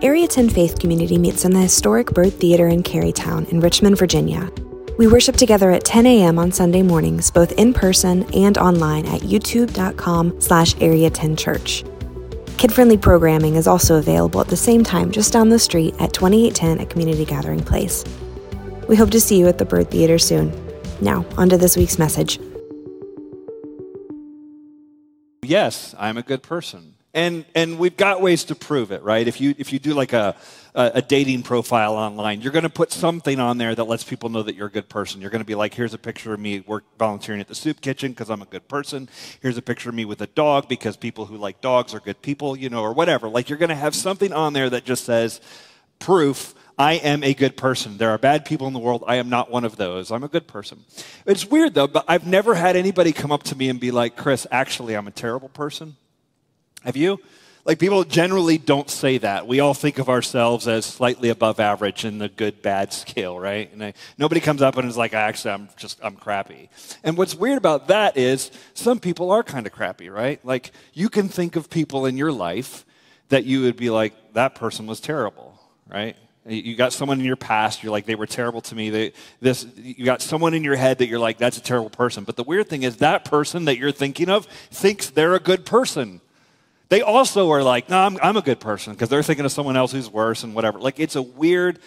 Area 10 Faith Community meets in the historic Byrd Theater in Carytown in Richmond, Virginia. We worship together at 10 a.m. on Sunday mornings, both in person and online at youtube.com slash area 10 church. Kid-friendly programming is also available at the same time just down the street at 2810 at Community Gathering Place. We hope to see you at the Byrd Theater soon. Now, on to this week's message. Yes, I'm a good person. And, and we've got ways to prove it, right? If you, if you do like a, a, dating profile online, you're going to put something on there that lets people know that you're a good person. You're going to be like, here's a picture of me work, volunteering at the soup kitchen because I'm a good person. Here's a picture of me with a dog because people who like dogs are good people, you know, or whatever. Like you're going to have something on there that just says proof I am a good person. There are bad people in the world. I am not one of those. I'm a good person. It's weird though, but I've never had anybody come up to me and be like, Chris, actually, I'm a terrible person. Have you? Like people generally don't say that. We all think of ourselves as slightly above average in the good bad scale, right? And I, nobody comes up and is like, actually, I'm just I'm crappy. And what's weird about that is some people are kind of crappy, right? Like you can think of people in your life that you would be like, that person was terrible, right? You got someone in your past, you're like, they were terrible to me. They, this, you got someone in your head that you're like, that's a terrible person. But the weird thing is, that person that you're thinking of thinks they're a good person. They also are like, no, I'm, I'm a good person because they're thinking of someone else who's worse and whatever. Like, it's a weird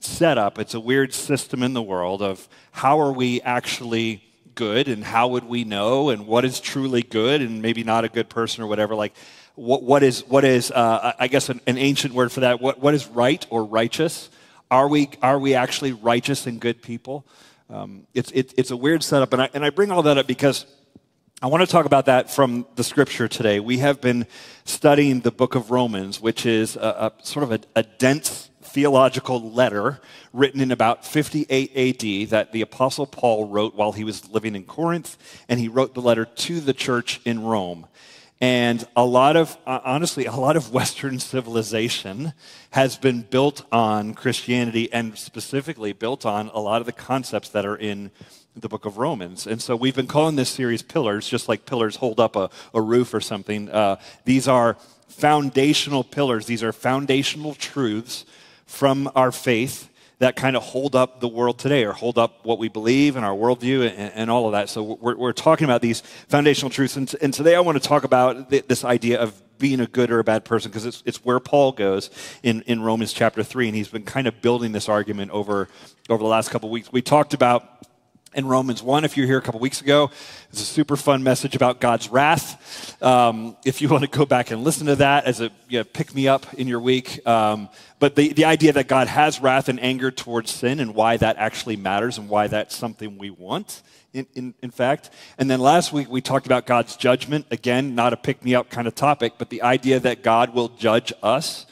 setup, it's a weird system in the world of how are we actually good and how would we know and what is truly good and maybe not a good person or whatever. Like, what, what is, what is uh, I guess, an, an, ancient word for that? What, what is right or righteous? Are we, are we actually righteous and good people? Um, it's, it, it's a weird setup. And I, and I bring all that up because I want to talk about that from the scripture today. We have been studying the book of Romans, which is a, a sort of a, a dense theological letter written in about 58 AD that the Apostle Paul wrote while he was living in Corinth, and he wrote the letter to the church in Rome. And a lot of, uh, honestly, a lot of Western civilization has been built on Christianity and specifically built on a lot of the concepts that are in the book of Romans. And so we've been calling this series Pillars, just like pillars hold up a, a roof or something. Uh, these are foundational pillars, these are foundational truths from our faith that kind of hold up the world today or hold up what we believe and our worldview and, and all of that. So we're, we're, talking about these foundational truths. And, and today I want to talk about th- this idea of being a good or a bad person because it's, it's where Paul goes in, in Romans chapter 3. And he's been kind of building this argument over, over the last couple weeks. We talked about in Romans 1. If you're here a couple weeks ago, it's a super fun message about God's wrath. Um, if you want to go back and listen to that as a you know, pick me up in your week. Um, but the, the idea that God has wrath and anger towards sin and why that actually matters and why that's something we want, in, in, in fact. And then last week we talked about God's judgment. Again, not a pick me up kind of topic, but the idea that God will judge us.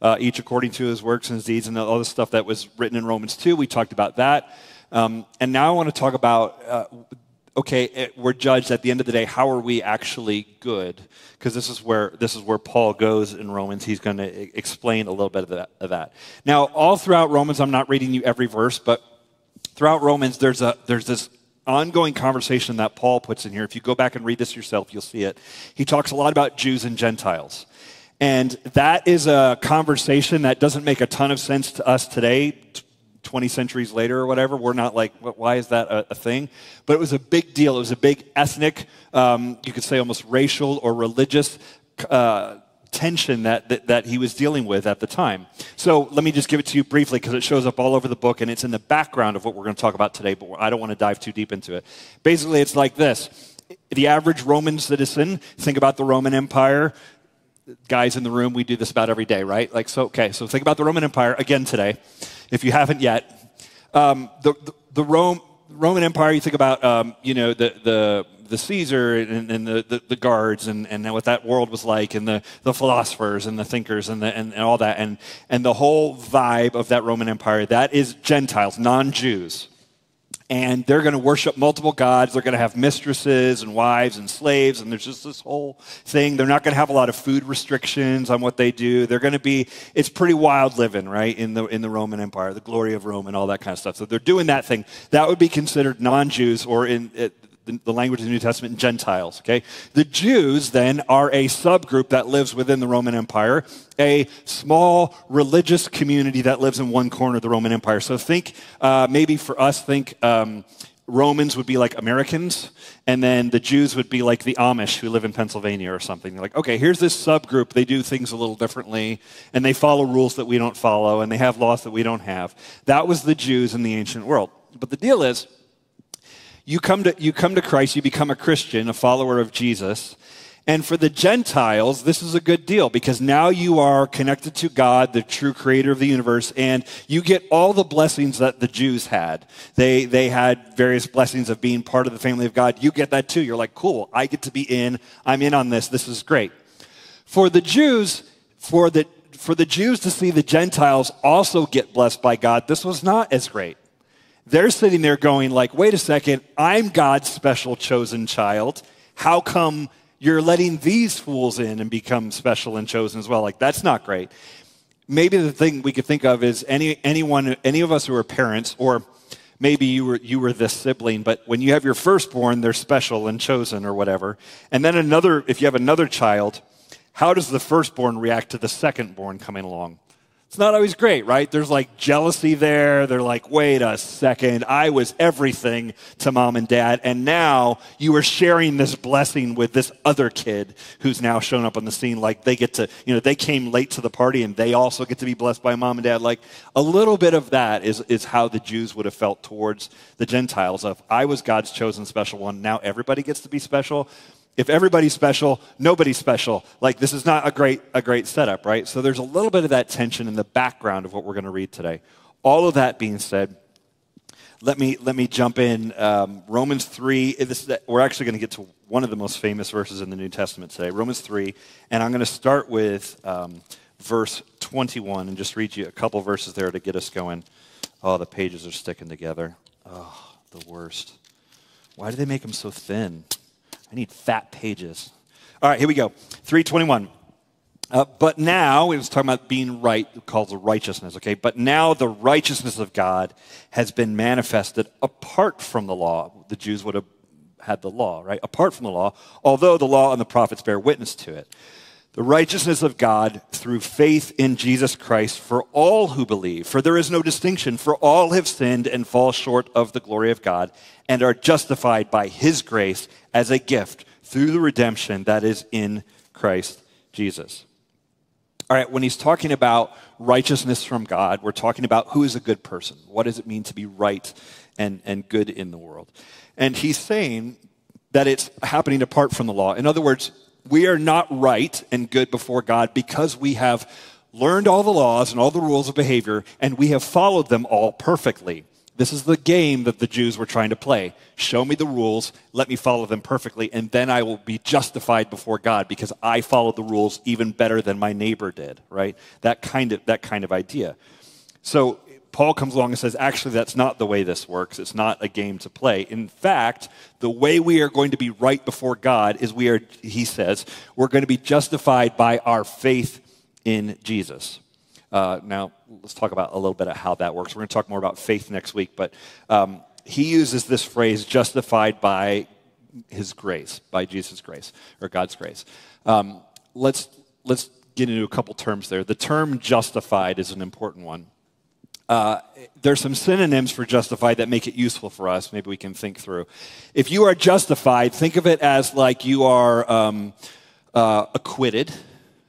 Uh, each according to his works and his deeds and all the stuff that was written in Romans 2. We talked about that. Um, and now I want to talk about uh, okay, it, we're judged at the end of the day. How are we actually good? Because this is where this is where Paul goes in Romans. He's going to explain a little bit of that, of that. Now, all throughout Romans, I'm not reading you every verse, but throughout Romans, there's a there's this ongoing conversation that Paul puts in here. If you go back and read this yourself, you'll see it. He talks a lot about Jews and Gentiles. And that is a conversation that doesn't make a ton of sense to us today, 20 centuries later or whatever. We're not like, why is that a, a thing? But it was a big deal. It was a big ethnic, um, you could say almost racial or religious uh, tension that, that, that, he was dealing with at the time. So let me just give it to you briefly because it shows up all over the book and it's in the background of what we're going to talk about today, but I don't want to dive too deep into it. Basically, it's like this. The average Roman citizen, think about the Roman Empire, guys in the room, we do this about every day, right? Like, so, okay, so think about the Roman Empire again today if you haven't yet. Um, the, the, the Rome, Roman Empire, you think about, um, you know, the, the, the Caesar and, and the, the, the, guards and, and what that world was like and the, the philosophers and the thinkers and, the, and, and all that. And, and the whole vibe of that Roman Empire, that is Gentiles, non-Jews and they're going to worship multiple gods. They're going to have mistresses and wives and slaves, and there's just this whole thing. They're not going to have a lot of food restrictions on what they do. They're going to be, it's pretty wild living, right, in the, in the Roman Empire, the glory of Rome and all that kind of stuff. So they're doing that thing. That would be considered non Jews, or in it, the, the language of the New Testament, Gentiles, okay? The Jews then are a subgroup that lives within the Roman Empire, a small religious community that lives in one corner of the Roman Empire. So think, uh, maybe for us, think um, Romans would be like Americans, and then the Jews would be like the Amish who live in Pennsylvania or something. They're like, okay, here's this subgroup. They do things a little differently, and they follow rules that we don't follow, and they have laws that we don't have. That was the Jews in the ancient world. But the deal is, you come to, you come to Christ, you become a Christian, a follower of Jesus, and for the Gentiles, this is a good deal because now you are connected to God, the true creator of the universe, and you get all the blessings that the Jews had. They, they had various blessings of being part of the family of God. You get that too. You're like, cool, I get to be in. I'm in on this. This is great. For the Jews, for the, for the Jews to see the Gentiles also get blessed by God, this was not as great. They're sitting there going like, wait a second, I'm God's special chosen child. How come you're letting these fools in and become special and chosen as well. Like, that's not great. Maybe the thing we could think of is any, anyone, any of us who are parents, or maybe you were, you were this sibling, but when you have your firstborn, they're special and chosen or whatever. And then another, if you have another child, how does the firstborn react to the secondborn coming along? It's not always great, right? There's like jealousy there. They're like, wait a second, I was everything to mom and dad, and now you are sharing this blessing with this other kid who's now shown up on the scene. Like they get to, you know, they came late to the party and they also get to be blessed by mom and dad. Like a little bit of that is, is how the Jews would have felt towards the Gentiles of, I was God's chosen special one. Now everybody gets to be special if everybody's special, nobody's special. Like this is not a great a great setup, right? So there's a little bit of that tension in the background of what we're going to read today. All of that being said, let me let me jump in. Um, Romans three. This, we're actually going to get to one of the most famous verses in the New Testament today, Romans three, and I'm going to start with um, verse 21 and just read you a couple verses there to get us going. Oh, the pages are sticking together. Oh, the worst. Why do they make them so thin? I need fat pages. All right, here we go. 321. Uh, but now, it was talking about being right, called righteousness, okay? But now the righteousness of God has been manifested apart from the law. The Jews would have had the law, right? Apart from the law, although the law and the prophets bear witness to it. The righteousness of God through faith in Jesus Christ for all who believe. For there is no distinction, for all have sinned and fall short of the glory of God and are justified by his grace as a gift through the redemption that is in Christ Jesus. All right, when he's talking about righteousness from God, we're talking about who is a good person. What does it mean to be right and, and good in the world? And he's saying that it's happening apart from the law. In other words, we are not right and good before God because we have learned all the laws and all the rules of behavior and we have followed them all perfectly. This is the game that the Jews were trying to play. Show me the rules, let me follow them perfectly, and then I will be justified before God because I followed the rules even better than my neighbor did, right? That kind of, that kind of idea. So Paul comes along and says, actually, that's not the way this works. It's not a game to play. In fact, the way we are going to be right before God is we are, he says, we're going to be justified by our faith in Jesus. Uh, now, let's talk about a little bit of how that works. We're going to talk more about faith next week, but um, he uses this phrase, justified by his grace, by Jesus' grace, or God's grace. Um, let's, let's get into a couple terms there. The term justified is an important one. Uh, there's some synonyms for justified that make it useful for us. Maybe we can think through. If you are justified, think of it as like you are um, uh, acquitted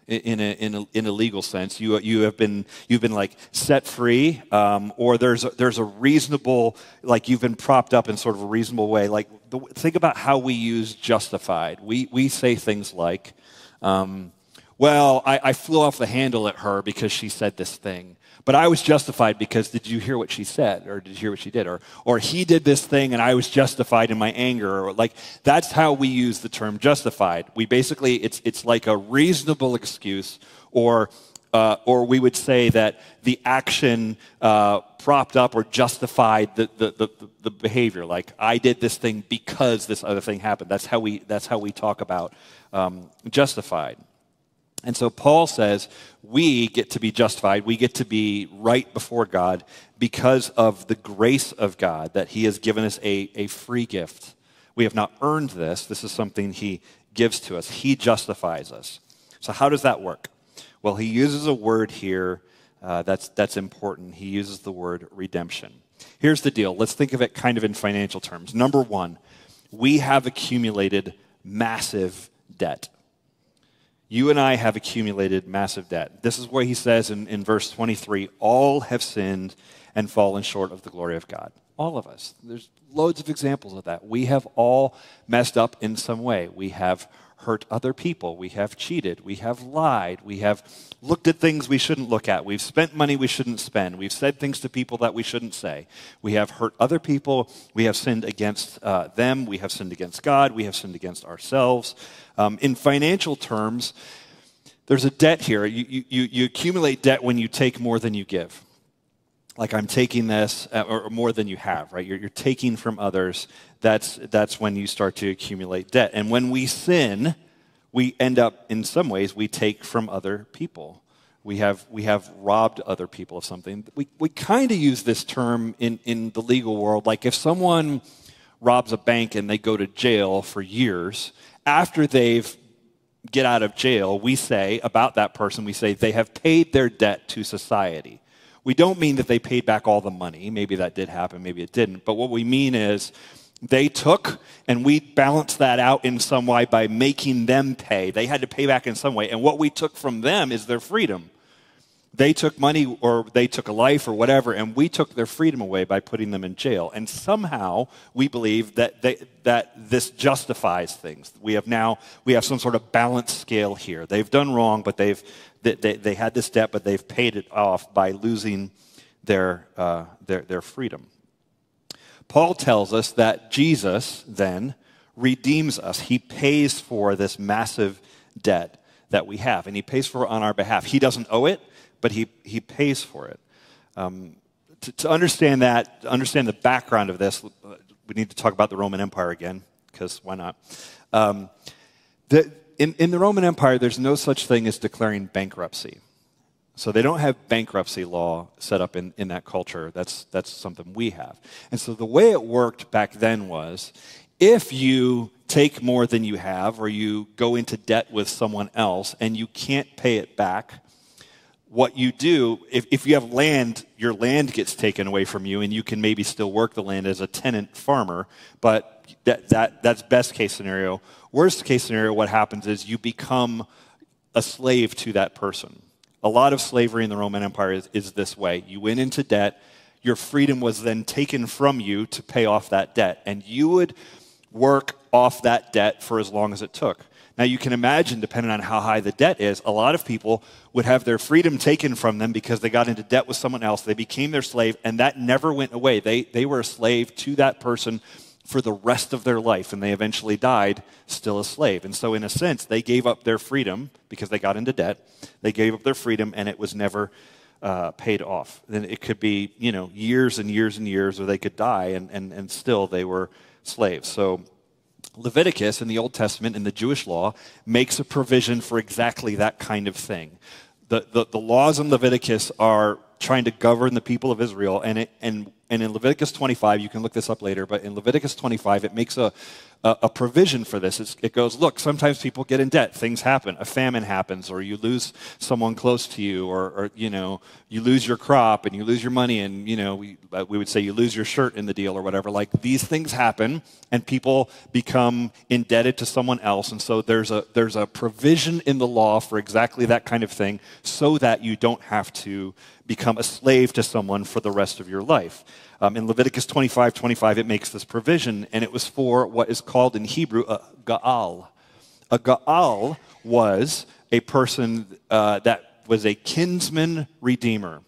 in a, in a, in a legal sense. You, you have been, you've been like set free, um, or there's a, there's a reasonable, like you've been propped up in sort of a reasonable way. Like, the, think about how we use justified. We, we say things like, um, well, I, I flew off the handle at her because she said this thing. But I was justified because did you hear what she said? Or did you hear what she did? Or, or he did this thing and I was justified in my anger. Or like, that's how we use the term justified. We basically, it's, it's like a reasonable excuse or, uh, or we would say that the action uh, propped up or justified the, the, the, the, behavior. Like, I did this thing because this other thing happened. That's how we, that's how we talk about um, justified. And so Paul says we get to be justified, we get to be right before God because of the grace of God that He has given us a, a free gift. We have not earned this. This is something He gives to us. He justifies us. So, how does that work? Well, He uses a word here uh, that's, that's important. He uses the word redemption. Here's the deal let's think of it kind of in financial terms. Number one, we have accumulated massive debt. You and I have accumulated massive debt. This is what he says in, in verse 23 all have sinned and fallen short of the glory of God. All of us. There's loads of examples of that. We have all messed up in some way. We have hurt other people. We have cheated. We have lied. We have looked at things we shouldn't look at. We've spent money we shouldn't spend. We've said things to people that we shouldn't say. We have hurt other people. We have sinned against uh, them. We have sinned against God. We have sinned against ourselves. Um, in financial terms, there's a debt here. You, you, you accumulate debt when you take more than you give like I'm taking this, uh, or more than you have, right? You're, you're, taking from others. That's, that's when you start to accumulate debt. And when we sin, we end up, in some ways, we take from other people. We have, we have robbed other people of something. We, we kind of use this term in, in the legal world. Like if someone robs a bank and they go to jail for years, after they've get out of jail, we say about that person, we say they have paid their debt to society. We don't mean that they paid back all the money. Maybe that did happen, maybe it didn't. But what we mean is they took and we balanced that out in some way by making them pay. They had to pay back in some way. And what we took from them is their freedom. They took money or they took a life or whatever, and we took their freedom away by putting them in jail. And somehow we believe that, they, that this justifies things. We have now we have some sort of balance scale here. They've done wrong, but they've they, they, they had this debt, but they've paid it off by losing their, uh, their, their freedom. Paul tells us that Jesus then redeems us. He pays for this massive debt that we have, and he pays for it on our behalf. He doesn't owe it, but he, he pays for it. Um, to, to, understand that, to understand the background of this, we need to talk about the Roman Empire again, because why not? Um, the, in, in the Roman Empire, there's no such thing as declaring bankruptcy. So they don't have bankruptcy law set up in, in that culture. That's, that's something we have. And so the way it worked back then was if you take more than you have or you go into debt with someone else and you can't pay it back, what you do, if, if you have land, your land gets taken away from you and you can maybe still work the land as a tenant farmer, but that, that, that's best case scenario. Worst case scenario, what happens is you become a slave to that person. A lot of slavery in the Roman Empire is, is this way. You went into debt, your freedom was then taken from you to pay off that debt, and you would work off that debt for as long as it took. Now, you can imagine, depending on how high the debt is, a lot of people would have their freedom taken from them because they got into debt with someone else. They became their slave, and that never went away. They, they were a slave to that person for the rest of their life, and they eventually died still a slave. And so, in a sense, they gave up their freedom because they got into debt. They gave up their freedom, and it was never uh, paid off. Then it could be, you know, years and years and years, or they could die, and, and, and still they were slaves. So, Leviticus in the Old Testament, in the Jewish law, makes a provision for exactly that kind of thing. The, the, the laws in Leviticus are trying to govern the people of Israel, and, it, and and in Leviticus 25, you can look this up later, but in Leviticus 25, it makes a, a, a provision for this. It's, it goes, look, sometimes people get in debt. Things happen. A famine happens, or you lose someone close to you, or, or you know, you lose your crop and you lose your money, and, you know, we, uh, we would say you lose your shirt in the deal or whatever. Like these things happen, and people become indebted to someone else. And so there's a, there's a provision in the law for exactly that kind of thing so that you don't have to become a slave to someone for the rest of your life. Um, in Leviticus 25 25, it makes this provision, and it was for what is called in Hebrew a go'el. A go'el was a person uh, that was a kinsman redeemer.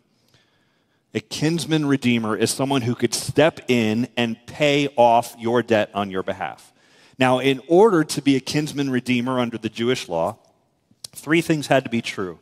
A kinsman redeemer is someone who could step in and pay off your debt on your behalf. Now, in order to be a kinsman redeemer under the Jewish law, three things had to be true.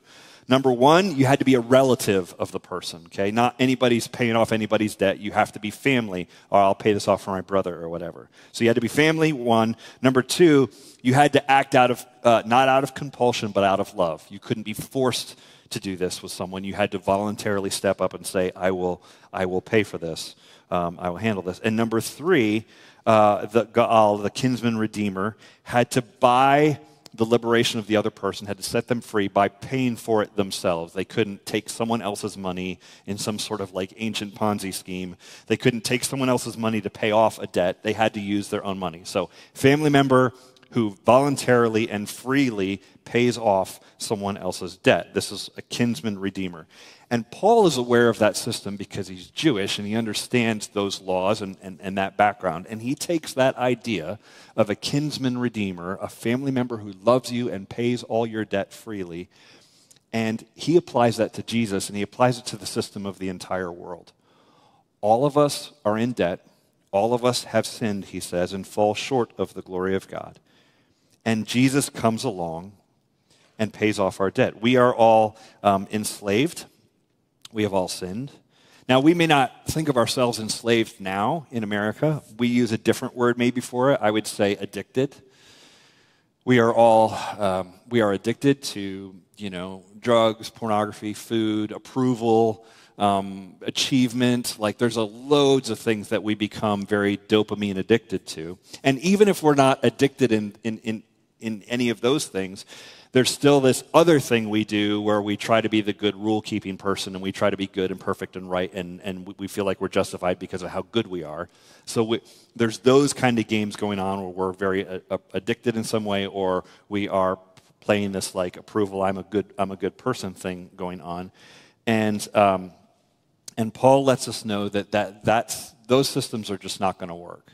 Number one, you had to be a relative of the person, okay? Not anybody's paying off anybody's debt. You have to be family, or I'll pay this off for my brother or whatever. So you had to be family, one. Number two, you had to act out of, uh, not out of compulsion, but out of love. You couldn't be forced to do this with someone. You had to voluntarily step up and say, I will, I will pay for this. Um, I will handle this. And number three, uh, the go'el, the kinsman redeemer, had to buy the liberation of the other person, had to set them free by paying for it themselves. They couldn't take someone else's money in some sort of like ancient Ponzi scheme. They couldn't take someone else's money to pay off a debt. They had to use their own money. So, family member who voluntarily and freely pays off someone else's debt. This is a kinsman redeemer. And Paul is aware of that system because he's Jewish and he understands those laws and, and, and, that background. And he takes that idea of a kinsman redeemer, a family member who loves you and pays all your debt freely, and he applies that to Jesus and he applies it to the system of the entire world. All of us are in debt. All of us have sinned, he says, and fall short of the glory of God. And Jesus comes along and pays off our debt. We are all um, enslaved we have all sinned. Now, we may not think of ourselves enslaved now in America. We use a different word maybe for it. I would say addicted. We are all, um, we are addicted to, you know, drugs, pornography, food, approval, um, achievement. Like there's a loads of things that we become very dopamine addicted to. And even if we're not addicted in, in, in, in any of those things, there's still this other thing we do where we try to be the good rule keeping person and we try to be good and perfect and right and, and we feel like we're justified because of how good we are. So we, there's those kind of games going on where we're very uh, uh, addicted in some way or we are playing this like approval, I'm a good, I'm a good person thing going on. And, um, and Paul lets us know that, that that's, those systems are just not going to work.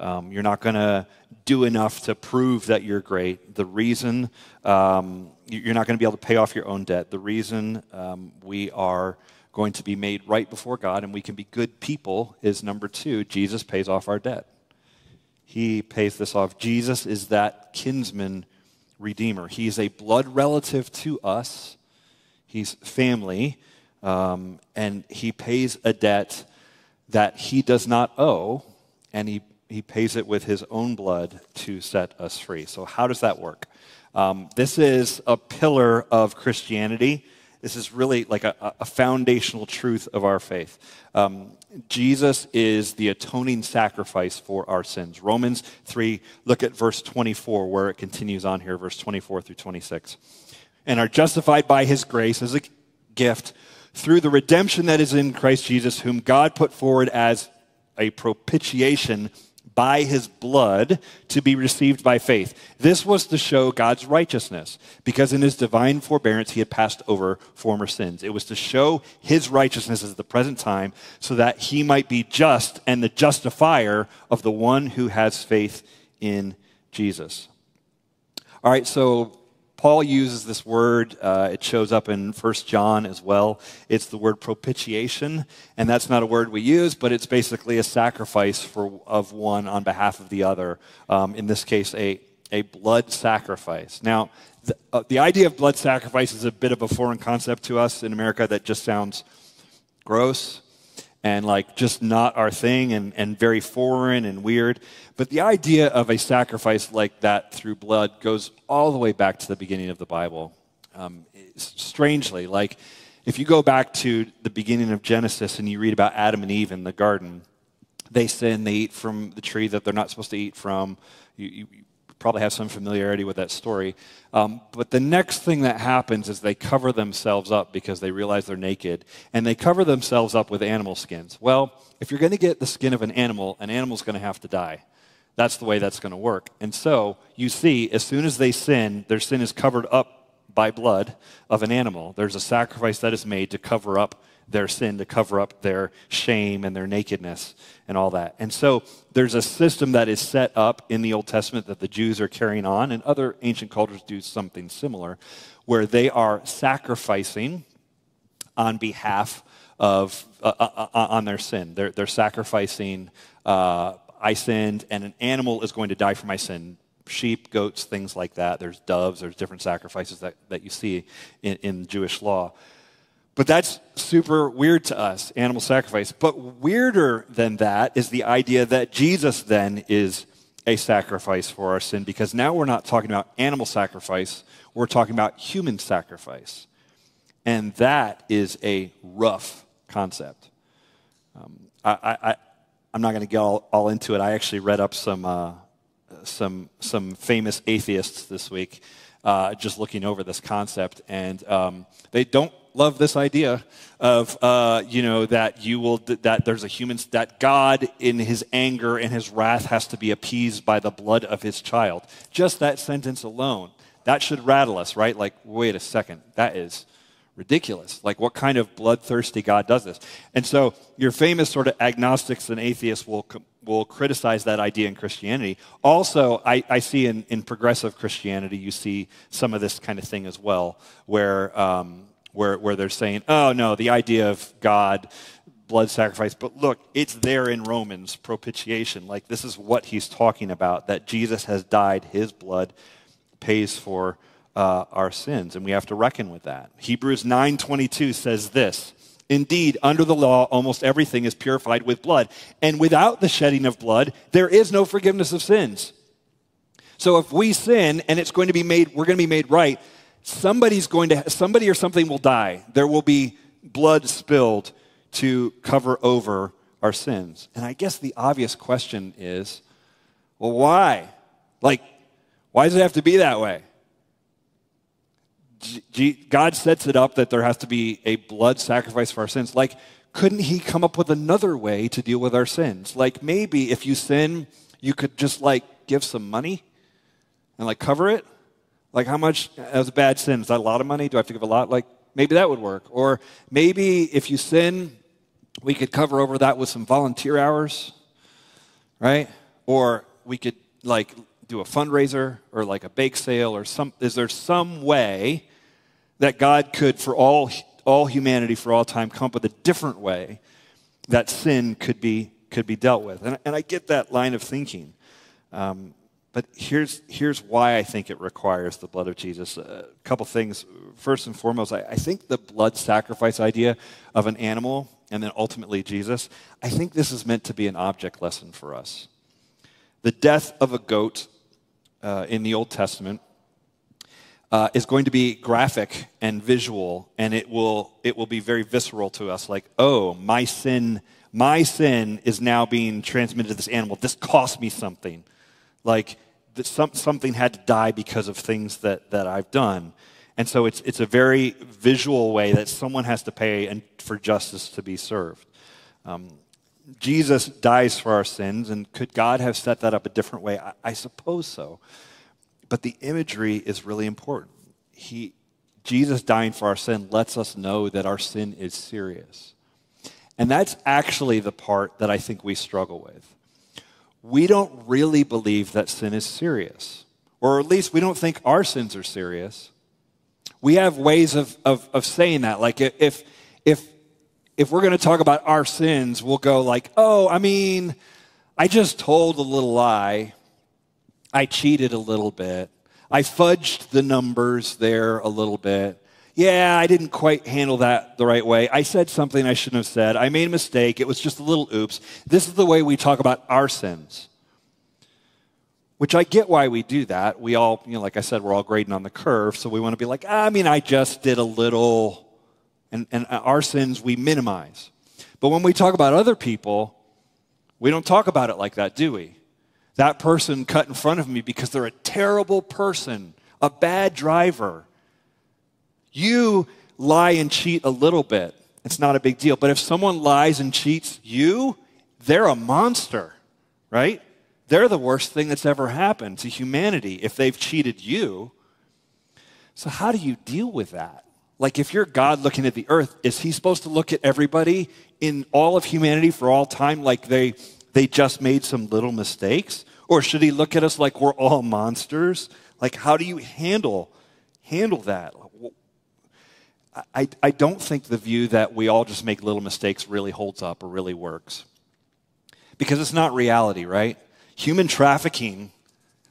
Um, you're not going to do enough to prove that you're great. The reason um, you're not going to be able to pay off your own debt. The reason um, we are going to be made right before God and we can be good people is number two Jesus pays off our debt. He pays this off. Jesus is that kinsman redeemer. He is a blood relative to us, he's family, um, and he pays a debt that he does not owe, and he he pays it with his own blood to set us free. So, how does that work? Um, this is a pillar of Christianity. This is really like a, a foundational truth of our faith. Um, Jesus is the atoning sacrifice for our sins. Romans 3, look at verse 24, where it continues on here, verse 24 through 26. And are justified by his grace as a gift through the redemption that is in Christ Jesus, whom God put forward as a propitiation by his blood to be received by faith. This was to show God's righteousness, because in his divine forbearance he had passed over former sins. It was to show his righteousness at the present time, so that he might be just and the justifier of the one who has faith in Jesus. All right, so Paul uses this word. Uh, it shows up in 1 John as well. It's the word propitiation, and that's not a word we use, but it's basically a sacrifice for, of one on behalf of the other. Um, in this case, a, a blood sacrifice. Now, the, uh, the idea of blood sacrifice is a bit of a foreign concept to us in America that just sounds gross and like just not our thing and, and very foreign and weird. But the idea of a sacrifice like that through blood goes all the way back to the beginning of the Bible. Um, strangely, like if you go back to the beginning of Genesis and you read about Adam and Eve in the garden, they sin, they eat from the tree that they're not supposed to eat from. You, you, probably have some familiarity with that story. Um, but the next thing that happens is they cover themselves up because they realize they're naked, and they cover themselves up with animal skins. Well, if you're going to get the skin of an animal, an animal's going to have to die. That's the way that's going to work. And so you see, as soon as they sin, their sin is covered up by blood of an animal. There's a sacrifice that is made to cover up their sin, to cover up their shame and their nakedness and all that. And so there's a system that is set up in the Old Testament that the Jews are carrying on, and other ancient cultures do something similar, where they are sacrificing on behalf of, uh, uh, uh, uh on their sin. They're, they're sacrificing, uh, I sinned, and an animal is going to die for my sin sheep, goats, things like that. There's doves, there's different sacrifices that, that you see in, in Jewish law. But that's super weird to us, animal sacrifice. But weirder than that is the idea that Jesus then is a sacrifice for our sin because now we're not talking about animal sacrifice, we're talking about human sacrifice. And that is a rough concept. Um, I, I'm not going to get all, all, into it. I actually read up some, uh, some, some famous atheists this week, uh, just looking over this concept, and um, they don't love this idea of uh, you know that you will that there's a human that God in His anger and His wrath has to be appeased by the blood of His child. Just that sentence alone, that should rattle us, right? Like, wait a second, that is ridiculous. Like, what kind of bloodthirsty God does this? And so, your famous sort of agnostics and atheists will, will criticize that idea in Christianity. Also, I, I see in, in progressive Christianity, you see some of this kind of thing as well, where, um, where, where they're saying, oh, no, the idea of God blood sacrifice. But look, it's there in Romans, propitiation. Like this is what he's talking about that Jesus has died, his blood pays for uh, our sins, and we have to reckon with that. Hebrews 9:22 says this. Indeed, under the law, almost everything is purified with blood. And without the shedding of blood, there is no forgiveness of sins. So if we sin and it's going to be made, we're going to be made right, somebody's going to, somebody or something will die. There will be blood spilled to cover over our sins. And I guess the obvious question is well, why? Like, why does it have to be that way? God sets it up that there has to be a blood sacrifice for our sins. Like, couldn't He come up with another way to deal with our sins? Like, maybe if you sin, you could just like give some money and like cover it. Like, how much? As a bad sin. Is that a lot of money? Do I have to give a lot? Like, maybe that would work. Or maybe if you sin, we could cover over that with some volunteer hours, right? Or we could like do a fundraiser or like a bake sale or some is there some way that God could, for all, all humanity, for all time, come up with a different way that sin could be, could be dealt with. And, and I get that line of thinking. Um, but here's, here's why I think it requires the blood of Jesus. A couple things. First and foremost, I, I think the blood sacrifice idea of an animal and then ultimately Jesus, I think this is meant to be an object lesson for us. The death of a goat uh, in the Old Testament uh, is going to be graphic and visual, and it will, it will be very visceral to us like, oh, my sin, my sin is now being transmitted to this animal. This cost me something. Like, some, something had to die because of things that, that I've done. And so it's, it's a very visual way that someone has to pay and for justice to be served. Um, Jesus dies for our sins, and could God have set that up a different way? I, I suppose so. But the imagery is really important. He, Jesus dying for our sin lets us know that our sin is serious. And that's actually the part that I think we struggle with. We don't really believe that sin is serious, or at least we don't think our sins are serious. We have ways of, of, of saying that. Like if, if, if we're going to talk about our sins, we'll go like, oh, I mean, I just told a little lie I cheated a little bit. I fudged the numbers there a little bit. Yeah, I didn't quite handle that the right way. I said something I shouldn't have said. I made a mistake. It was just a little oops. This is the way we talk about our sins. Which I get why we do that. We all, you know, like I said, we're all grading on the curve, so we want to be like, I mean, I just did a little. And, and uh, our sins we minimize. But when we talk about other people, we don't talk about it like that, do we? That person cut in front of me because they're a terrible person, a bad driver. You lie and cheat a little bit. It's not a big deal. But if someone lies and cheats you, they're a monster, right? They're the worst thing that's ever happened to humanity if they've cheated you. So, how do you deal with that? Like, if you're God looking at the earth, is he supposed to look at everybody in all of humanity for all time like they they just made some little mistakes? Or should he look at us like we're all monsters? Like, how do you handle, handle that? I, I don't think the view that we all just make little mistakes really holds up or really works. Because it's not reality, right? Human trafficking,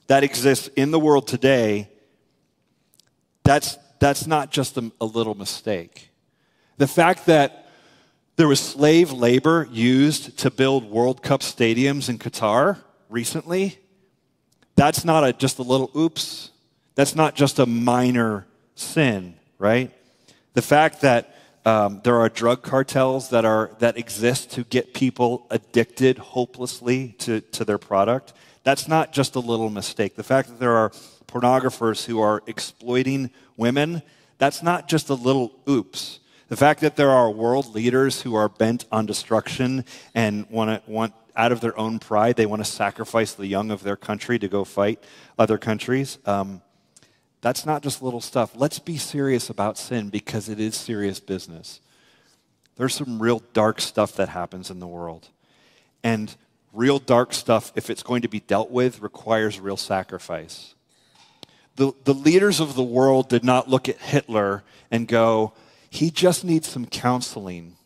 that exists in the world today, that's, that's not just a, a little mistake. The fact that there was slave labor used to build World Cup stadiums in Qatar recently. That's not a, just a little oops. That's not just a minor sin, right? The fact that um, there are drug cartels that, are, that exist to get people addicted hopelessly to, to their product, that's not just a little mistake. The fact that there are pornographers who are exploiting women, that's not just a little oops. The fact that there are world leaders who are bent on destruction and want want out of their own pride, they want to sacrifice the young of their country to go fight other countries. Um, that's not just little stuff. Let's be serious about sin because it is serious business. There's some real dark stuff that happens in the world. And real dark stuff, if it's going to be dealt with, requires real sacrifice. The, the leaders of the world did not look at Hitler and go, he just needs some counseling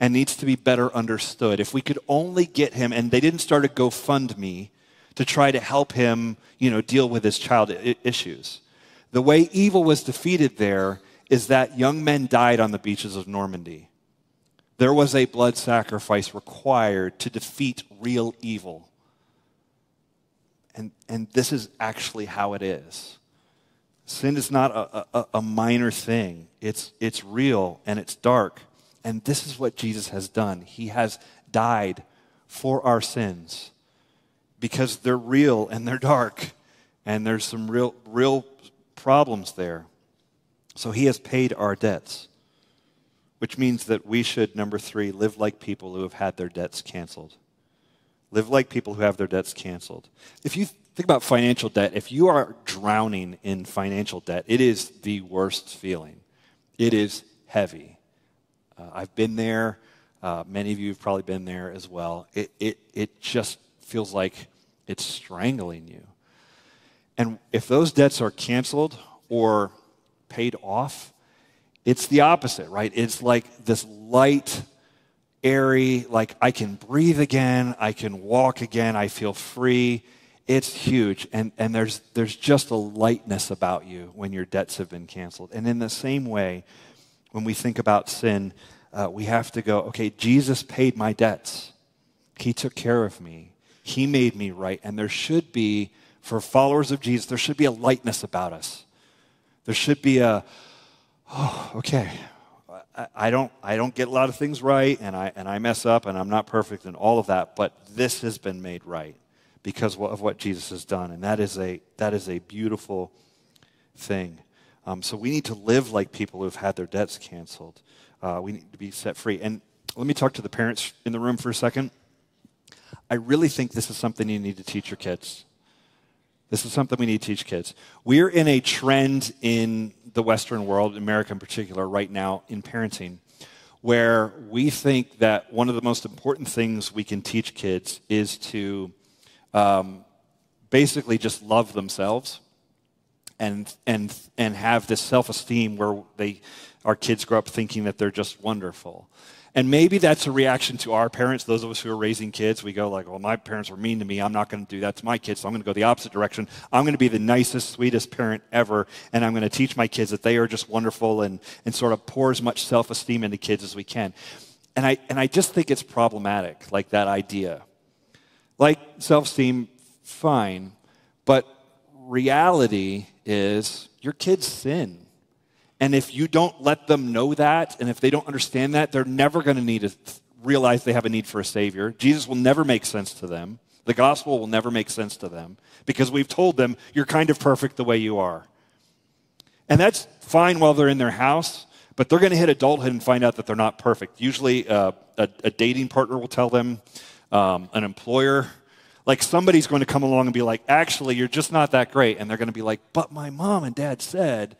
and needs to be better understood. If we could only get him, and they didn't start a GoFundMe to try to help him, you know, deal with his child issues. The way evil was defeated there is that young men died on the beaches of Normandy. There was a blood sacrifice required to defeat real evil. And, and this is actually how it is. Sin is not a, a, a, minor thing, it's, it's real and it's dark. And this is what Jesus has done. He has died for our sins because they're real and they're dark and there's some real, real problems there. So he has paid our debts, which means that we should, number three, live like people who have had their debts canceled. Live like people who have their debts canceled. If you Think about financial debt. If you are drowning in financial debt, it is the worst feeling. It is heavy. Uh, I've been there. Uh, many of you have probably been there as well. It, it, it just feels like it's strangling you. And if those debts are canceled or paid off, it's the opposite, right? It's like this light, airy, like I can breathe again, I can walk again, I feel free it's huge. And, and there's, there's just a lightness about you when your debts have been canceled. And in the same way, when we think about sin, uh, we have to go, okay, Jesus paid my debts. He took care of me. He made me right. And there should be, for followers of Jesus, there should be a lightness about us. There should be a, oh, okay, I, I don't, I don't get a lot of things right, and I, and I mess up, and I'm not perfect, and all of that, but this has been made right because of what Jesus has done. And that is a, that is a beautiful thing. Um, so we need to live like people who've had their debts canceled. Uh, we need to be set free. And let me talk to the parents in the room for a second. I really think this is something you need to teach your kids. This is something we need to teach kids. We're in a trend in the Western world, America in particular, right now in parenting, where we think that one of the most important things we can teach kids is to um, basically just love themselves and, and, and have this self esteem where they, our kids grow up thinking that they're just wonderful. And maybe that's a reaction to our parents, those of us who are raising kids. We go like, well, my parents were mean to me. I'm not going to do that to my kids. So I'm going to go the opposite direction. I'm going to be the nicest, sweetest parent ever. And I'm going to teach my kids that they are just wonderful and, and sort of pour as much self-esteem into kids as we can. And I, and I just think it's problematic, like that idea. Like self esteem, fine. But reality is your kids sin. And if you don't let them know that, and if they don't understand that, they're never going to need to realize they have a need for a Savior. Jesus will never make sense to them. The gospel will never make sense to them because we've told them you're kind of perfect the way you are. And that's fine while they're in their house, but they're going to hit adulthood and find out that they're not perfect. Usually, uh, a, a dating partner will tell them, um, an employer. Like somebody's going to come along and be like, actually, you're just not that great. And they're going to be like, but my mom and dad said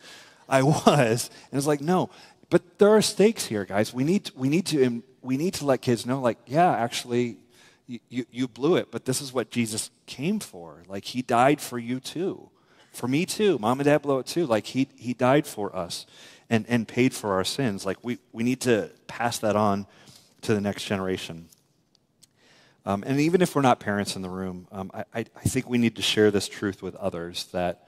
I was. And it's like, no. But there are stakes here, guys. We need, we need, to, um, we need to let kids know, like, yeah, actually, you, you, you blew it, but this is what Jesus came for. Like, he died for you too. For me too. Mom and dad blew it too. Like, he, he died for us and, and paid for our sins. Like, we, we need to pass that on to the next generation. Um, and even if we're not parents in the room, um, I, I think we need to share this truth with others that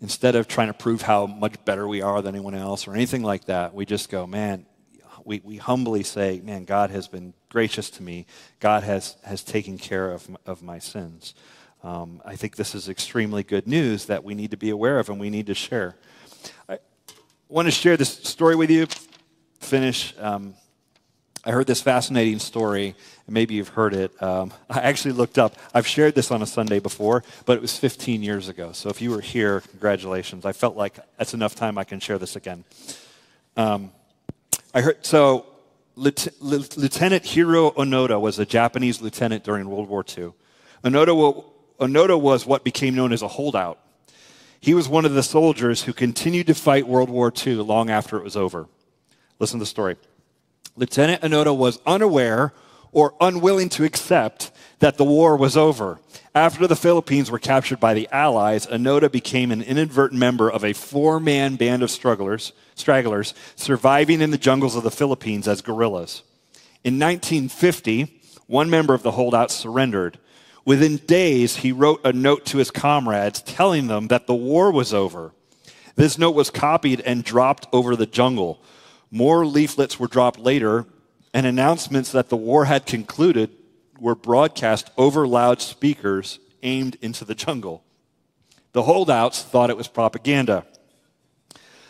instead of trying to prove how much better we are than anyone else or anything like that, we just go, man, we, we humbly say, man, God has been gracious to me. God has, has taken care of, of my sins. Um, I think this is extremely good news that we need to be aware of and we need to share. I want to share this story with you. Finish. Um, I heard this fascinating story, and maybe you've heard it. Um, I actually looked up. I've shared this on a Sunday before, but it was 15 years ago. So if you were here, congratulations. I felt like that's enough time I can share this again. Um, I heard so. Lieutenant Hiroo Onoda was a Japanese lieutenant during World War II. Onoda, Onoda was what became known as a holdout. He was one of the soldiers who continued to fight World War II long after it was over. Listen to the story. Lieutenant Onoda was unaware or unwilling to accept that the war was over. After the Philippines were captured by the Allies, Onoda became an inadvertent member of a four man band of strugglers, stragglers surviving in the jungles of the Philippines as guerrillas. In 1950, one member of the holdouts surrendered. Within days, he wrote a note to his comrades telling them that the war was over. This note was copied and dropped over the jungle. More leaflets were dropped later, and announcements that the war had concluded were broadcast over loudspeakers aimed into the jungle. The holdouts thought it was propaganda.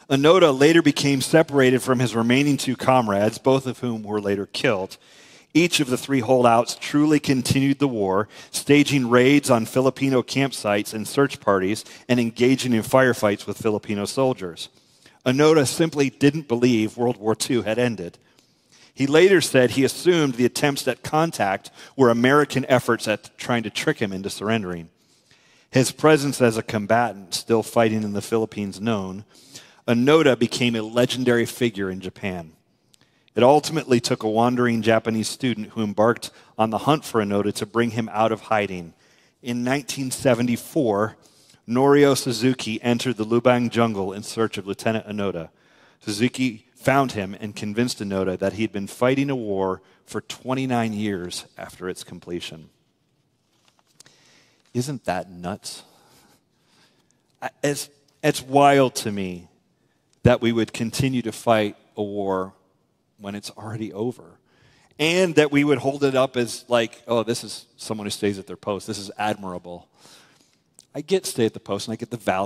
Onoda later became separated from his remaining two comrades, both of whom were later killed. Each of the three holdouts truly continued the war, staging raids on Filipino campsites and search parties and engaging in firefights with Filipino soldiers. Onoda simply didn't believe World War II had ended. He later said he assumed the attempts at contact were American efforts at trying to trick him into surrendering. His presence as a combatant still fighting in the Philippines known, Onoda became a legendary figure in Japan. It ultimately took a wandering Japanese student who embarked on the hunt for Onoda to bring him out of hiding. In 1974, Norio Suzuki entered the Lubang jungle in search of Lieutenant Onoda. Suzuki found him and convinced Onoda that he had been fighting a war for 29 years after its completion. Isn't that nuts? It's, it's wild to me that we would continue to fight a war when it's already over. And that we would hold it up as like, oh, this is someone who stays at their post. This is admirable. I get stay at the post and I get the vow